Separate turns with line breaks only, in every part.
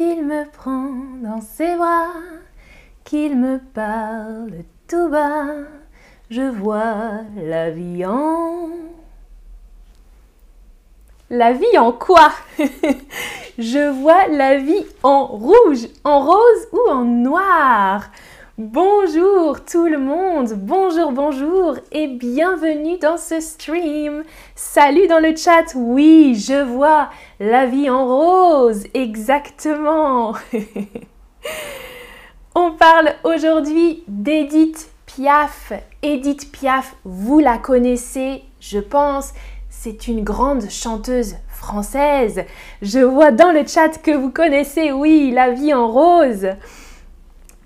me prend dans ses bras, qu'il me parle tout bas, je vois la vie en... La vie en quoi? Je vois la vie en rouge, en rose ou en noir. Bonjour tout le monde, bonjour, bonjour et bienvenue dans ce stream. Salut dans le chat, oui, je vois la vie en rose, exactement. On parle aujourd'hui d'Edith Piaf. Edith Piaf, vous la connaissez, je pense, c'est une grande chanteuse française. Je vois dans le chat que vous connaissez, oui, la vie en rose.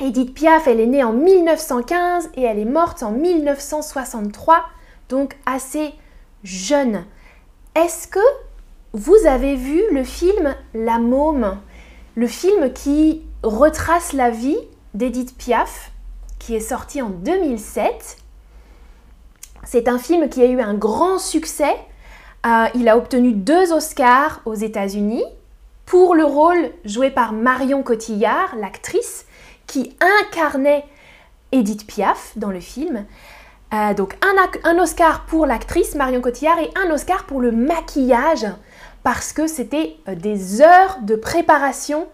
Edith Piaf, elle est née en 1915 et elle est morte en 1963, donc assez jeune. Est-ce que vous avez vu le film La Môme? Le film qui retrace la vie d'Edith Piaf, qui est sorti en 2007. C'est un film qui a eu un grand succès. Euh, il a obtenu deux Oscars aux États-Unis pour le rôle joué par Marion Cotillard, l'actrice, qui incarnait Edith Piaf dans le film. Euh, donc un, Oscar pour l'actrice Marion Cotillard et un Oscar pour le maquillage parce que c'était euh, des heures de préparation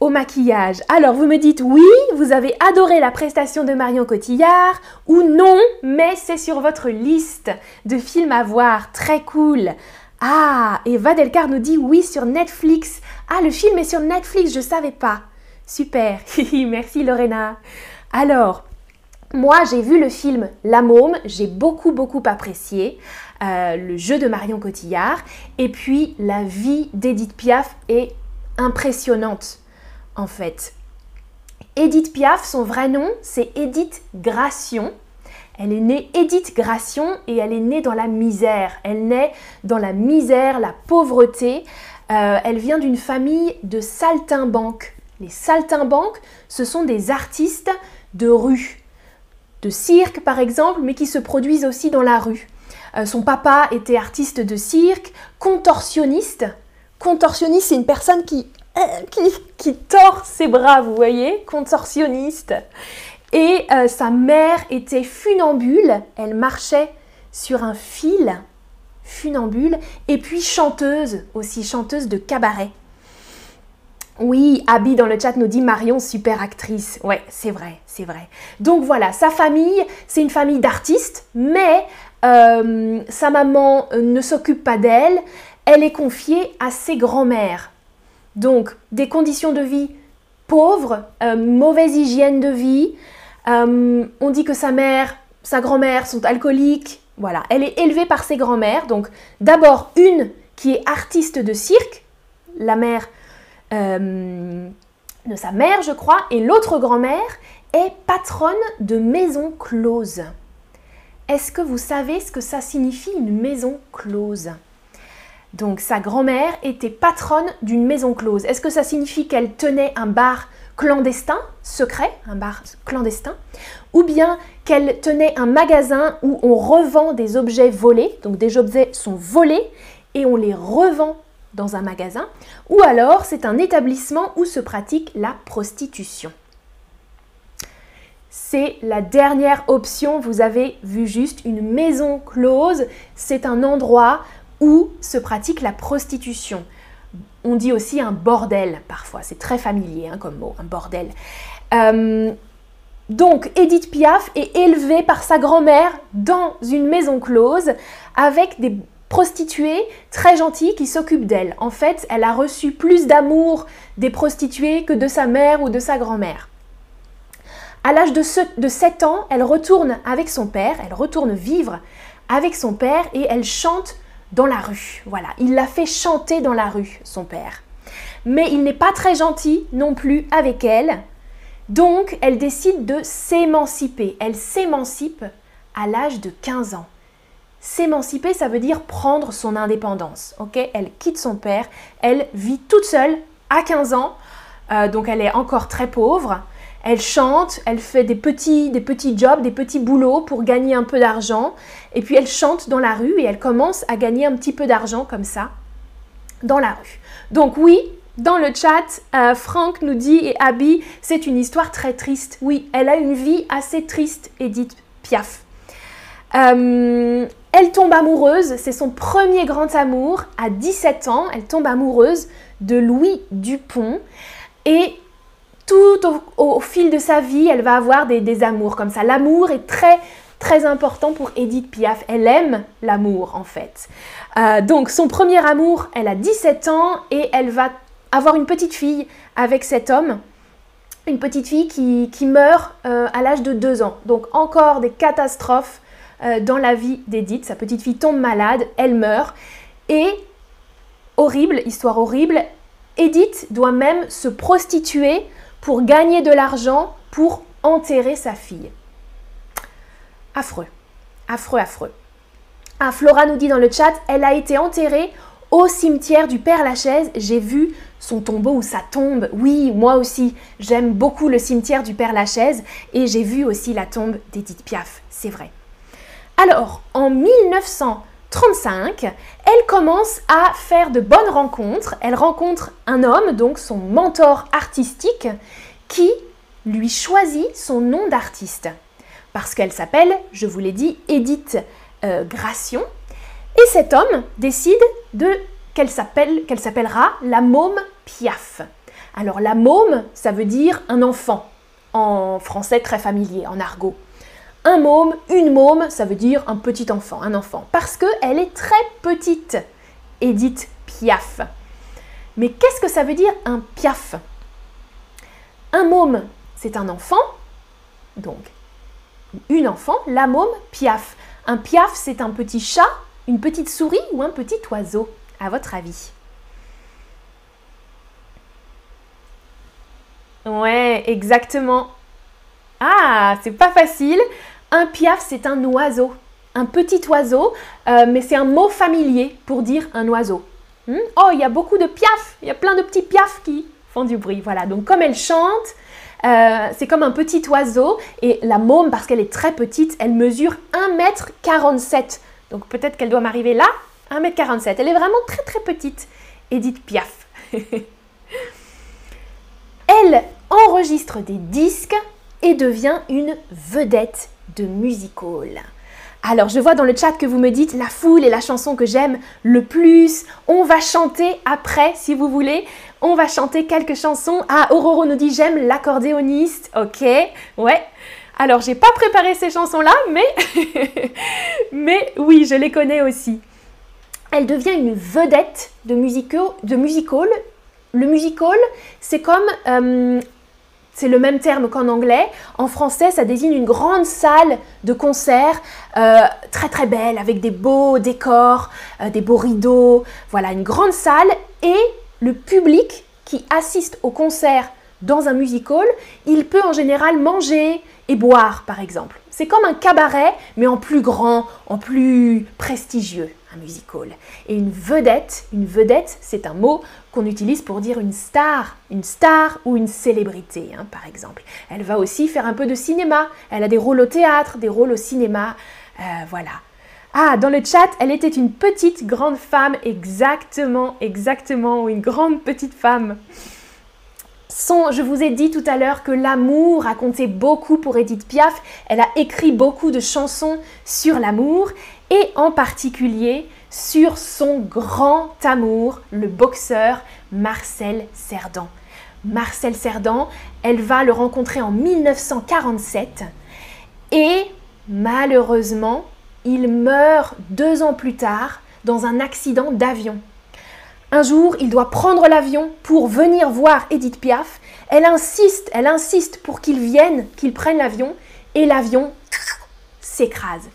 au maquillage. Alors vous me dites oui, vous avez adoré la prestation de Marion Cotillard ou non, mais c'est sur votre liste de films à voir. Très cool. Ah, et Vadelcar nous dit oui sur Netflix. Ah, le film est sur Netflix, je savais pas. Super, merci Lorena. Alors, moi j'ai vu le film La Môme, j'ai beaucoup beaucoup apprécié euh, le jeu de Marion Cotillard et puis la vie d'Edith Piaf est impressionnante en fait. Edith Piaf, son vrai nom c'est Edith Gration. Elle est née Edith Gration et elle est née dans la misère. Elle naît dans la misère, la pauvreté. Euh, elle vient d'une famille de saltimbanques. Les saltimbanques, ce sont des artistes de rue, de cirque par exemple, mais qui se produisent aussi dans la rue. Euh, son papa était artiste de cirque, contorsionniste. Contorsionniste, c'est une personne qui, qui, qui, tord ses bras, vous voyez, contorsionniste. Et euh, sa mère était funambule, elle marchait sur un fil, funambule, et puis chanteuse aussi, chanteuse de cabaret. Oui, Abby dans le chat nous dit Marion, super actrice. Ouais, c'est vrai, c'est vrai. Donc voilà, sa famille, c'est une famille d'artistes, mais euh, sa maman euh, ne s'occupe pas d'elle. Elle est confiée à ses grands-mères. Donc, des conditions de vie pauvres, euh, mauvaise hygiène de vie. on dit que sa mère, sa grand-mère sont alcooliques. Voilà, elle est élevée par ses grands-mères. Donc, d'abord une qui est artiste de cirque, la mère euh, de sa mère, je crois, et l'autre grand-mère est patronne de maison close. Est-ce que vous savez ce que ça signifie une maison close? Donc sa grand-mère était patronne d'une maison close. Est-ce que ça signifie qu'elle tenait un bar clandestin, secret, un bar clandestin, ou bien qu'elle tenait un magasin où on revend des objets volés, donc des objets sont volés et on les revend dans un magasin, ou alors c'est un établissement où se pratique la prostitution. C'est la dernière option, vous avez vu juste une maison close, c'est un endroit où se pratique la prostitution. On dit aussi un bordel parfois, c'est très familier hein, comme mot, un bordel. Euh, donc Edith Piaf est élevée par sa grand-mère dans une maison close avec des prostituée très gentille qui s'occupe d'elle. En fait, elle a reçu plus d'amour des prostituées que de sa mère ou de sa grand-mère. À l'âge de, 7 ans, elle retourne avec son père, elle retourne vivre avec son père et elle chante dans la rue. Voilà, il l'a fait chanter dans la rue, son père. Mais il n'est pas très gentil non plus avec elle. Donc, elle décide de s'émanciper. Elle s'émancipe à l'âge de 15 ans. S'émanciper, ça veut dire prendre son indépendance. Ok? Elle quitte son père, elle vit toute seule à 15 ans, euh, donc elle est encore très pauvre. Elle chante, elle fait des petits, des petits jobs, des petits boulots pour gagner un peu d'argent. Et puis elle chante dans la rue et elle commence à gagner un petit peu d'argent comme ça dans la rue. Donc oui, dans le chat, euh, Franck nous dit, et Abby, c'est une histoire très triste. Oui, elle a une vie assez triste, Edith Piaf. Euh, elle tombe amoureuse, c'est son premier grand amour. À 17 ans, elle tombe amoureuse de Louis Dupont. Et tout au, fil de sa vie, elle va avoir des, amours comme ça. L'amour est très très important pour Edith Piaf. Elle aime l'amour en fait. Euh, donc son premier amour, elle a 17 ans et elle va avoir une petite fille avec cet homme. Une petite fille qui, meurt euh, à l'âge de 2 ans. Donc encore des catastrophes euh, dans la vie d'Edith. Sa petite fille tombe malade, elle meurt. Et horrible, histoire horrible, Edith doit même se prostituer pour gagner de l'argent pour enterrer sa fille. Affreux, affreux, affreux. Ah, Flora nous dit dans le chat, elle a été enterrée au cimetière du Père Lachaise. J'ai vu son tombeau ou sa tombe. Oui, moi aussi, j'aime beaucoup le cimetière du Père Lachaise et j'ai vu aussi la tombe d'Edith Piaf, c'est vrai. Alors, en 1935, elle commence à faire de bonnes rencontres. Elle rencontre un homme, donc son mentor artistique, qui lui choisit son nom d'artiste. Parce qu'elle s'appelle, je vous l'ai dit, Edith euh. Et cet homme décide de qu'elle s'appellera la môme Piaf. Alors la môme, ça veut dire un enfant, en français très familier, en argot un môme, une môme, ça veut dire un petit enfant, un enfant. Parce qu'elle est très petite, Edith Piaf. Mais qu'est-ce que ça veut dire un piaf? Un môme, c'est un enfant, donc une enfant, la môme, piaf. Un piaf, c'est un petit chat, une petite souris ou un petit oiseau, à votre avis? Ouais, exactement. Ah, c'est pas facile. Un piaf, c'est un oiseau, un petit oiseau, euh, mais c'est un mot familier pour dire un oiseau. Hmm? Oh, il y a beaucoup de piafs, il y a plein de petits piafs qui font du bruit. Voilà, donc comme elle chante, euh, c'est comme un petit oiseau et la môme, parce qu'elle est très petite, elle mesure 1m47. Donc peut-être qu'elle doit m'arriver là, 1m47. Elle est vraiment très très petite, Edith Piaf. elle enregistre des disques et devient une vedette de musical. Alors, je vois dans le chat que vous me dites la foule est la chanson que j'aime le plus. On va chanter après, si vous voulez. On va chanter quelques chansons. Ah, Aurora nous dit j'aime l'accordéoniste. Ok, ouais. Alors, j'ai pas préparé ces chansons-là, mais, mais oui, je les connais aussi. Elle devient une vedette de, musical. De musical. Le musical, c'est comme euh, c'est le même terme qu'en anglais. En français, ça désigne une grande salle de concert euh, très très belle avec des beaux décors, euh, des beaux rideaux. Voilà, une grande salle et le public qui assiste au concert dans un musical, il peut en général manger et boire par exemple. C'est comme un cabaret mais en plus grand, en plus prestigieux, un musical. Et une vedette, une vedette, c'est un mot qu'on utilise pour dire une star, une star ou une célébrité, hein, par exemple. Elle va aussi faire un peu de cinéma. Elle a des rôles au théâtre, des rôles au cinéma. Euh, voilà. Ah, dans le chat, elle était une petite grande femme, exactement, exactement, une grande petite femme. Son, je vous ai dit tout à l'heure que l'amour a compté beaucoup pour Edith Piaf. Elle a écrit beaucoup de chansons sur l'amour et en particulier sur son grand amour, le boxeur Marcel Cerdan. Marcel Cerdan, elle va le rencontrer en 1947 et malheureusement, il meurt deux ans plus tard dans un accident d'avion. Un jour, il doit prendre l'avion pour venir voir Edith Piaf. Elle insiste, elle insiste pour qu'il vienne, qu'il prenne l'avion, et l'avion s'écrase.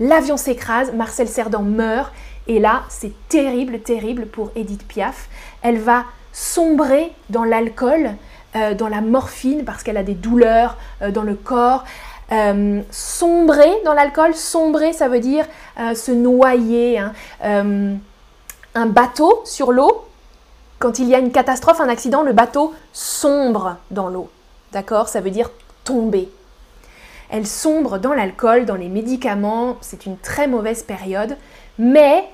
L'avion s'écrase, Marcel Cerdan meurt, et là, c'est terrible, terrible pour Edith Piaf. Elle va sombrer dans l'alcool, euh, dans la morphine, parce qu'elle a des douleurs euh, dans le corps. Euh, sombrer dans l'alcool, sombrer, ça veut dire se noyer. Hein. un bateau sur l'eau, quand il y a une catastrophe, un accident, le bateau sombre dans l'eau. D'accord? Ça veut dire tomber. Elle sombre dans l'alcool, dans les médicaments, c'est une très mauvaise période, mais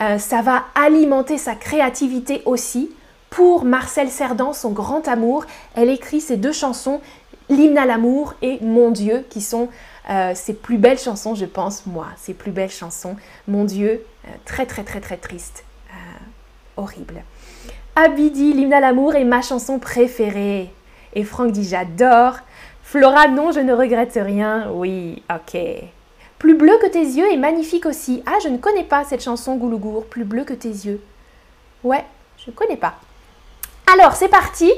euh, ça va alimenter sa créativité aussi pour Marcel Cerdan, son grand amour. Elle écrit ces deux chansons, L'hymne à l'amour et Mon Dieu, qui sont euh, ses plus belles chansons, je pense, moi, ses plus belles chansons. Mon Dieu, euh, très très très très triste, horrible. Abidi, l'hymne à l'amour est ma chanson préférée. Et Franck dit j'adore. Flora, non, je ne regrette rien. Oui, ok. Plus bleu que tes yeux est magnifique aussi. Ah, je ne connais pas cette chanson Goulougour, Plus bleu que tes yeux. Ouais, je ne connais pas. Alors, c'est parti.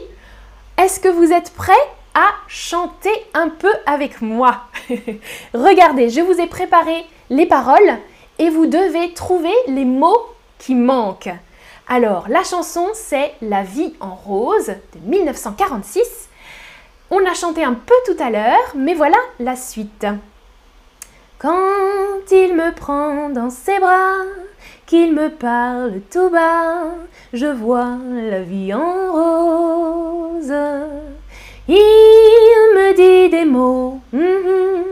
Est-ce que vous êtes prêts à chanter un peu avec moi? Regardez, je vous ai préparé les paroles et vous devez trouver les mots qui manquent. Alors, la chanson, c'est La vie en rose de 1946. On a chanté un peu tout à l'heure, mais voilà la suite. Quand il me prend dans ses bras, qu'il me parle tout bas, je vois la vie en rose. Il me dit des mots, mm-hmm,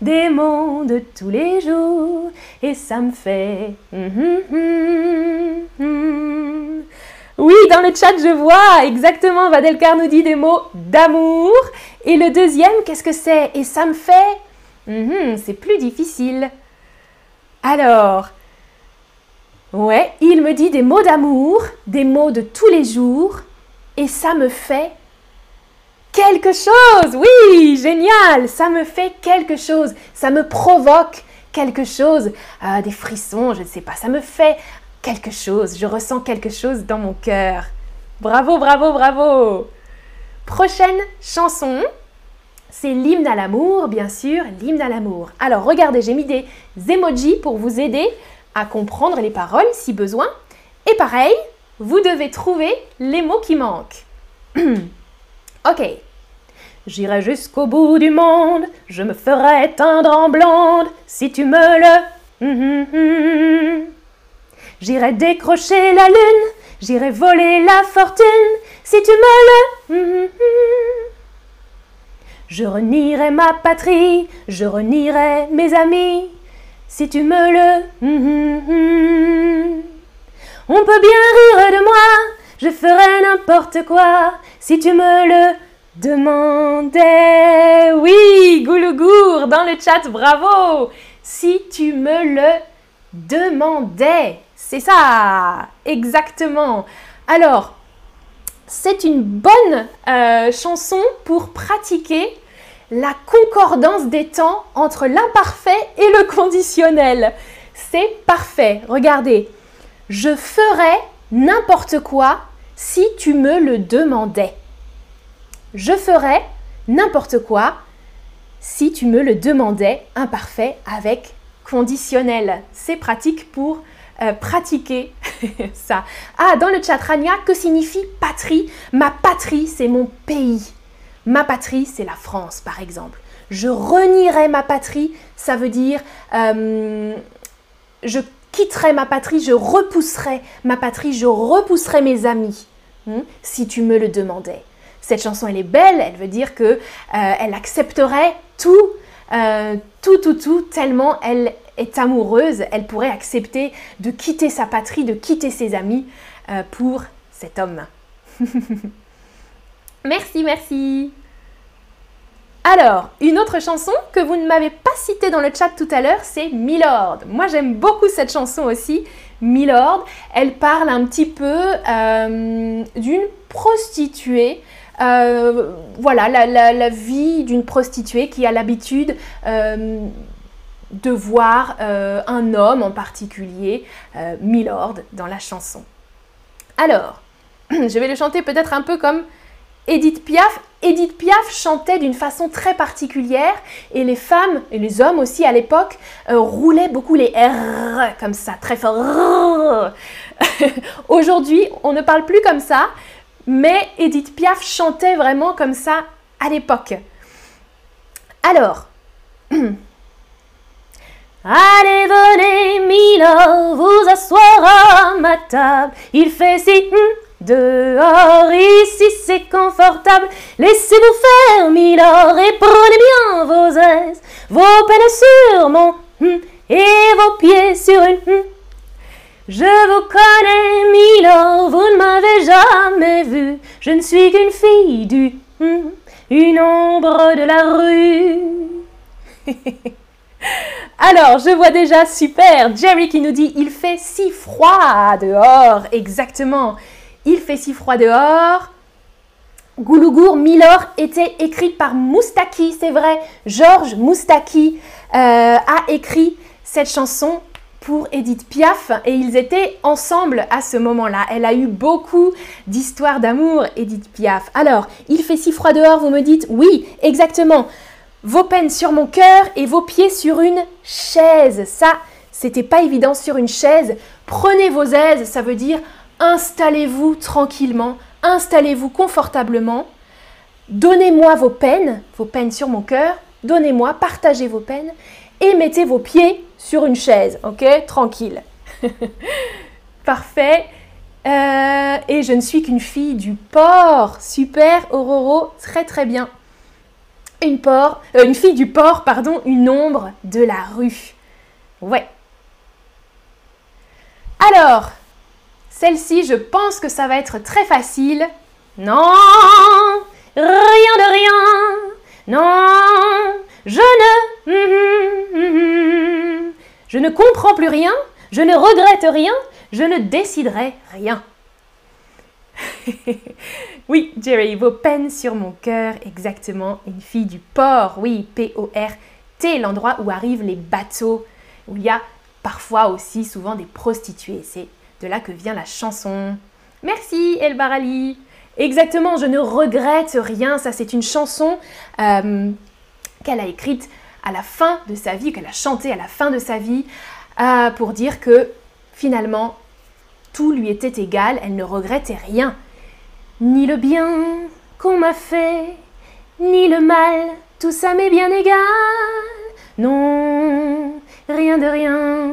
des mots de tous les jours, et ça me fait... Mm-hmm, mm-hmm. oui, dans le chat, je vois exactement, Vadelcar nous dit des mots d'amour. Et le deuxième, qu'est-ce que c'est? Et ça me fait... c'est plus difficile. Alors, Ouais, il me dit des mots d'amour, des mots de tous les jours, et ça me fait quelque chose. Oui, génial, ça me fait quelque chose, ça me provoque quelque chose, ah, des frissons, je ne sais pas, ça me fait quelque chose, je ressens quelque chose dans mon cœur. Bravo, bravo, bravo. Prochaine chanson, c'est l'hymne à l'amour, bien sûr, l'hymne à l'amour. Alors regardez, j'ai mis des emojis pour vous aider à comprendre les paroles si besoin. Et pareil, vous devez trouver les mots qui manquent. ok. J'irai jusqu'au bout du monde, je me ferai teindre en blonde si tu me le. J'irai décrocher la lune, j'irai voler la fortune si tu me le. Je renierai ma patrie, je renierai mes amis si tu me le... On peut bien rire de moi, je ferai n'importe quoi si tu me le demandais. Oui, Goulougour dans le chat, bravo. Si tu me le demandais, c'est ça, exactement. Alors, c'est une bonne euh, chanson pour pratiquer la concordance des temps entre l'imparfait et le conditionnel. C'est parfait. Regardez, je ferais n'importe quoi si tu me le demandais. Je ferais n'importe quoi si tu me le demandais, imparfait avec conditionnel. C'est pratique pour euh, pratiquer ça. Ah, dans le chat, Rania, que signifie patrie? Ma patrie, c'est mon pays. Ma patrie, c'est la France, par exemple. Je renierai ma patrie, ça veut dire euh, je quitterai ma patrie, je repousserai ma patrie, je repousserai mes amis, hmm, si tu me le demandais. Cette chanson, elle est belle, elle veut dire que euh, elle accepterait tout, tout, tout, tout, tellement elle est amoureuse, elle pourrait accepter de quitter sa patrie, de quitter ses amis pour cet homme. merci, merci. Alors, une autre chanson que vous ne m'avez pas citée dans le chat tout à l'heure, c'est Milord. Moi, j'aime beaucoup cette chanson aussi, Milord. Elle parle un petit peu euh, d'une prostituée. Euh, voilà, la, vie d'une prostituée qui a l'habitude euh, de voir un homme en particulier, Milord, dans la chanson. Alors, je vais le chanter peut-être un peu comme Edith Piaf, Edith Piaf chantait d'une façon très particulière et les femmes et les hommes aussi à l'époque euh, roulaient beaucoup les R comme ça, très fort. Aujourd'hui, on ne parle plus comme ça, mais Edith Piaf chantait vraiment comme ça à l'époque. Alors, Allez, venez, Milo, vous asseoir à ma table. Il fait si hum, Dehors, ici c'est confortable, laissez-vous faire, Milord, et prenez bien vos aises, vos peines sur mon hum, et vos pieds sur une hum. Je vous connais, Milord, vous ne m'avez jamais vue. Je ne suis qu'une fille du. Hmm, une ombre de la rue. Alors, je vois déjà, super, Jerry qui nous dit il fait si froid dehors. Exactement, il fait si froid dehors. Goulougour Milor était écrite par Moustaki, c'est vrai. Georges Moustaki euh, a écrit cette chanson pour Edith Piaf et ils étaient ensemble à ce moment-là. Elle a eu beaucoup d'histoires d'amour, Edith Piaf. Alors, il fait si froid dehors, vous me dites oui, exactement. Vos peines sur mon cœur et vos pieds sur une chaise. Ça, c'était pas évident sur une chaise. Prenez vos aises, ça veut dire installez-vous tranquillement installez-vous confortablement, donnez-moi vos peines, vos peines sur mon cœur, donnez-moi, partagez vos peines et mettez vos pieds sur une chaise, ok? Tranquille. Parfait. Euh, et je ne suis qu'une fille du port. Super, Auroro, très très bien. Euh, une fille du port, pardon, une ombre de la rue. Ouais. Alors, celle-ci, je pense que ça va être très facile. Non, rien de rien. Non, je ne... Je ne comprends plus rien. Je ne regrette rien. Je ne déciderai rien. oui, Jerry, vos peines sur mon cœur, exactement. Une fille du port, oui, P-O-R-T, l'endroit où arrivent les bateaux, où il y a parfois aussi souvent des prostituées. C'est de là que vient la chanson. Merci El Barali. Exactement, je ne regrette rien. Ça, c'est une chanson euh, qu'elle a écrite à la fin de sa vie, qu'elle a chantée à la fin de sa vie, euh, pour dire que finalement, tout lui était égal, elle ne regrettait rien. Ni le bien qu'on m'a fait, ni le mal, tout ça m'est bien égal. Non, rien de rien.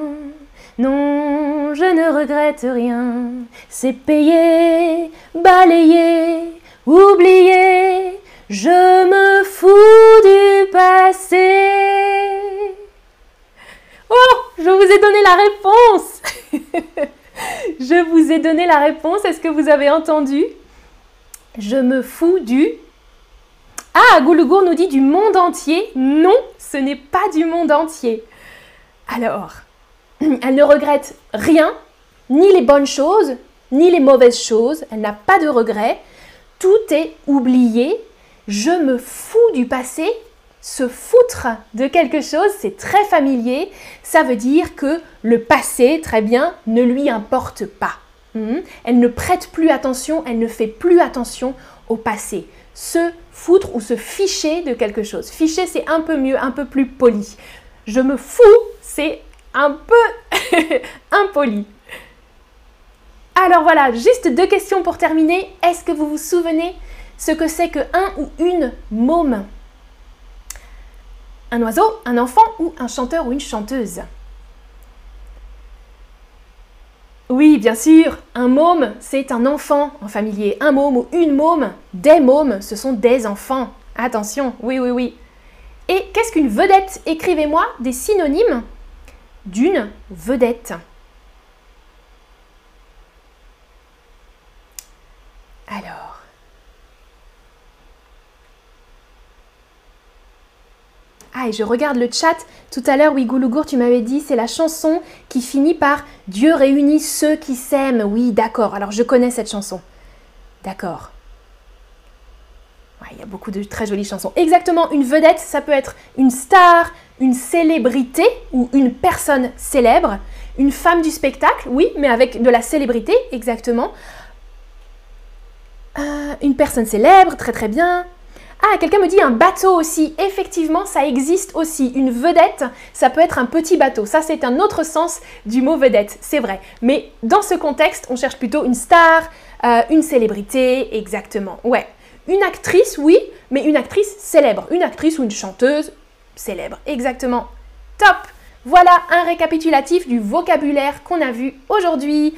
Non, je ne regrette rien. C'est payé, balayé, oublié. Je me fous du passé. Oh, je vous ai donné la réponse. je vous ai donné la réponse. Est-ce que vous avez entendu? Je me fous du... Ah, Goulougour nous dit du monde entier. Non, ce n'est pas du monde entier. Alors, elle ne regrette rien, ni les bonnes choses, ni les mauvaises choses. Elle n'a pas de regrets. Tout est oublié. Je me fous du passé. Se foutre de quelque chose, c'est très familier. Ça veut dire que le passé, très bien, ne lui importe pas. Hmm? Elle ne prête plus attention, elle ne fait plus attention au passé. Se foutre ou se ficher de quelque chose. Ficher, c'est un peu mieux, un peu plus poli. Je me fous, c'est un peu impoli. Alors voilà, juste deux questions pour terminer. Est-ce que vous vous souvenez ce que c'est que un ou une môme? Un oiseau, un enfant ou un chanteur ou une chanteuse? Oui, bien sûr, un môme, c'est un enfant en familier. Un môme ou une môme, des mômes, ce sont des enfants. Attention, oui, oui, oui. Et qu'est-ce qu'une vedette? Écrivez-moi des synonymes d'une vedette. Alors. Ah, et je regarde le chat. Tout à l'heure, oui, Goulougour, tu m'avais dit, c'est la chanson qui finit par Dieu réunit ceux qui s'aiment. Oui, d'accord. Alors, je connais cette chanson. D'accord. il y a beaucoup de très jolies chansons. Exactement, une vedette, ça peut être une star, une célébrité ou une personne célèbre, une femme du spectacle, oui, mais avec de la célébrité, exactement. Euh, une personne célèbre, très très bien. Ah, quelqu'un me dit un bateau aussi. Effectivement, ça existe aussi. Une vedette, ça peut être un petit bateau. Ça, c'est un autre sens du mot vedette, c'est vrai. Mais dans ce contexte, on cherche plutôt une star, euh, une célébrité, exactement. Ouais. Une actrice, oui, mais une actrice célèbre. Une actrice ou une chanteuse, célèbre. Exactement. Top Voilà un récapitulatif du vocabulaire qu'on a vu aujourd'hui.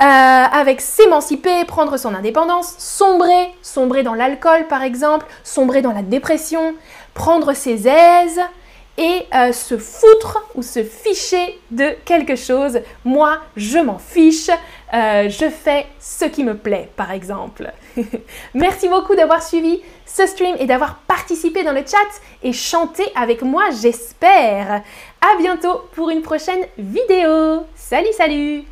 Euh, avec s'émanciper, prendre son indépendance, sombrer, sombrer dans l'alcool par exemple, sombrer dans la dépression, prendre ses aises et euh, se foutre ou se ficher de quelque chose. Moi, je m'en fiche. euh, je fais ce qui me plaît, par exemple. Merci beaucoup d'avoir suivi ce stream et d'avoir participé dans le chat et chanté avec moi, j'espère. À bientôt pour une prochaine vidéo. Salut, salut